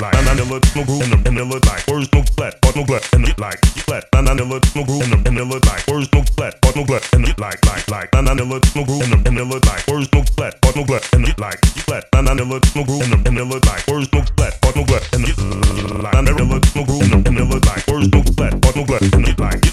like and the look no groove in the and the look like words no flat but no glut and the like flat and the look no groove in the and the look like words no flat but no glut and the like like like and the look no groove in the and the look like words no flat but no glut and the like flat and the look no groove in the and the look like words no flat but no glut and the like and the look no groove in the and the look like words no flat but no glut and the like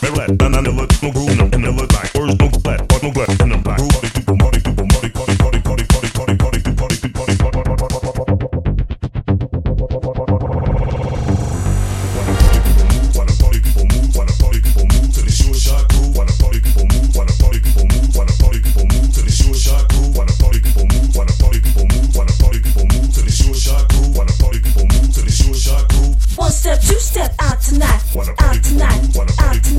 tonight, out tonight, out tonight.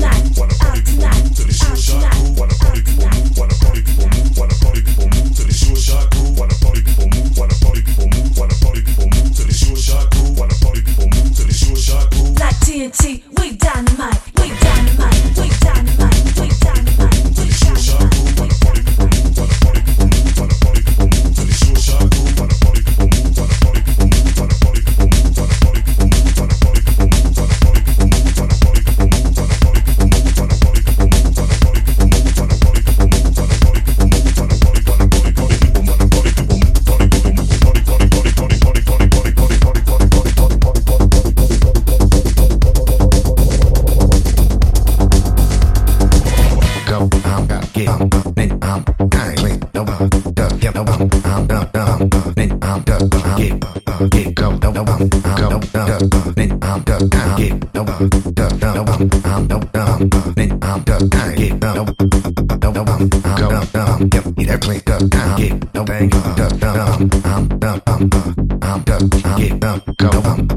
câu hàm cả kỳ hàm nên hàm hai lên đâu bằng tờ hiệp đâu bằng hàm tờ tờ hàm nên hàm tờ hàm kỳ kỳ câu đâu đâu bằng hàm đâu tờ nên hàm tờ hàm kỳ đâu bằng tờ tờ đâu bằng hàm đâu tờ hàm nên hàm tờ hai kỳ đâu đâu đâu bằng hàm tờ tờ hàm hiệp đi theo click tờ hàm kỳ đâu bang tờ tờ hàm hàm tờ hàm hàm tờ hàm kỳ đâu đâu bằng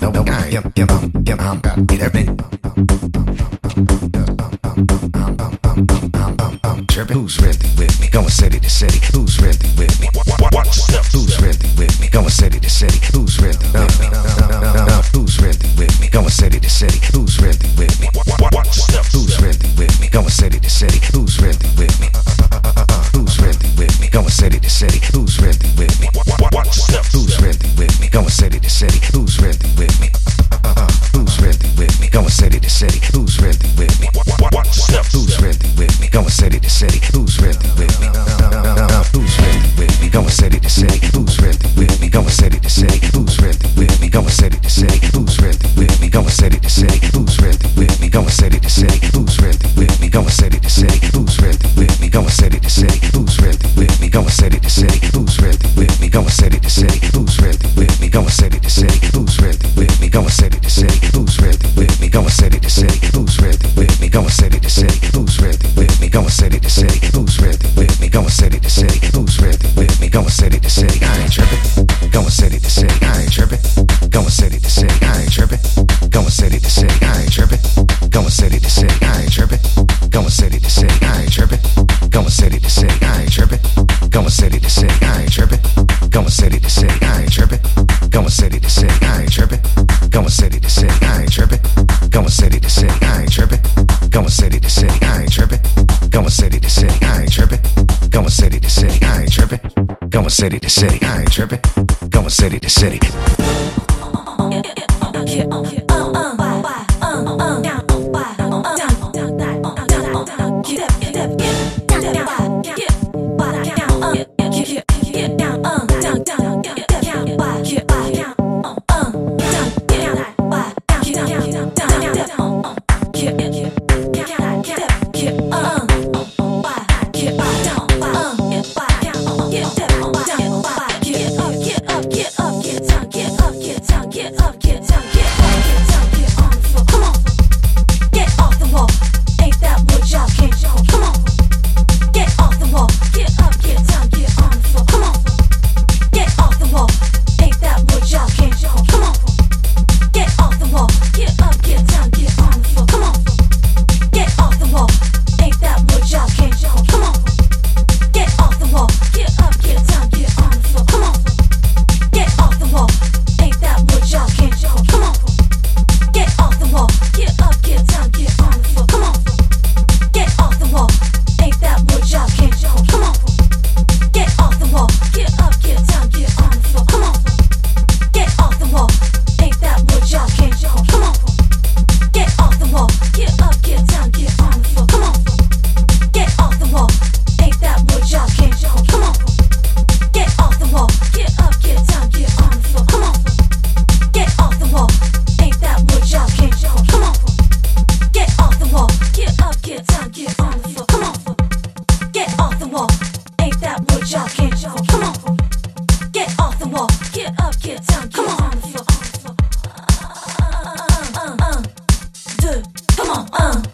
đâu đâu hai hiệp hiệp hàm hiệp hàm cả đi theo click Thank you. Tripping. Who's really with me? Going city to city. Who's really with me? Watch yourself. Who's really with me? Going city to city. Who's really with me? Who's really with me? Going city to city. Who's really with me? Watch yourself. Who's really with me? Going city to city. Who's really with me? Who's really with me? Going city to city. Who's really with me? Watch yourself. Who's really with me? Going city to city. Who's city. Who's really with me? Who's really with me? Going city to city. Who's really with me? Going city to city. Who's really with me? Going city to city. Who's really with me? Going city to city. Who's really with me? Going city to city. Who's really with me? Going city to city. Who's really with me? Going city to city. Who's really with me? Going city to city. Who's really with me? Going city to city. Who's really with me? Going city to city. Who's really with me? Going city to city. Who's really with me? Going city to city. Who's really with me? Going city Going city to city. I ain't tripping. Going city to city. I ain't tripping. Going city to city. I ain't tripping. Going city to city. I ain't tripping. Going city to city. I ain't tripping. Going city to city. I ain't tripping. Going city to city. I ain't tripping. Going city to city. I ain't tripping. Going city to city. Going city to city. I ain't tripping. Going city to city.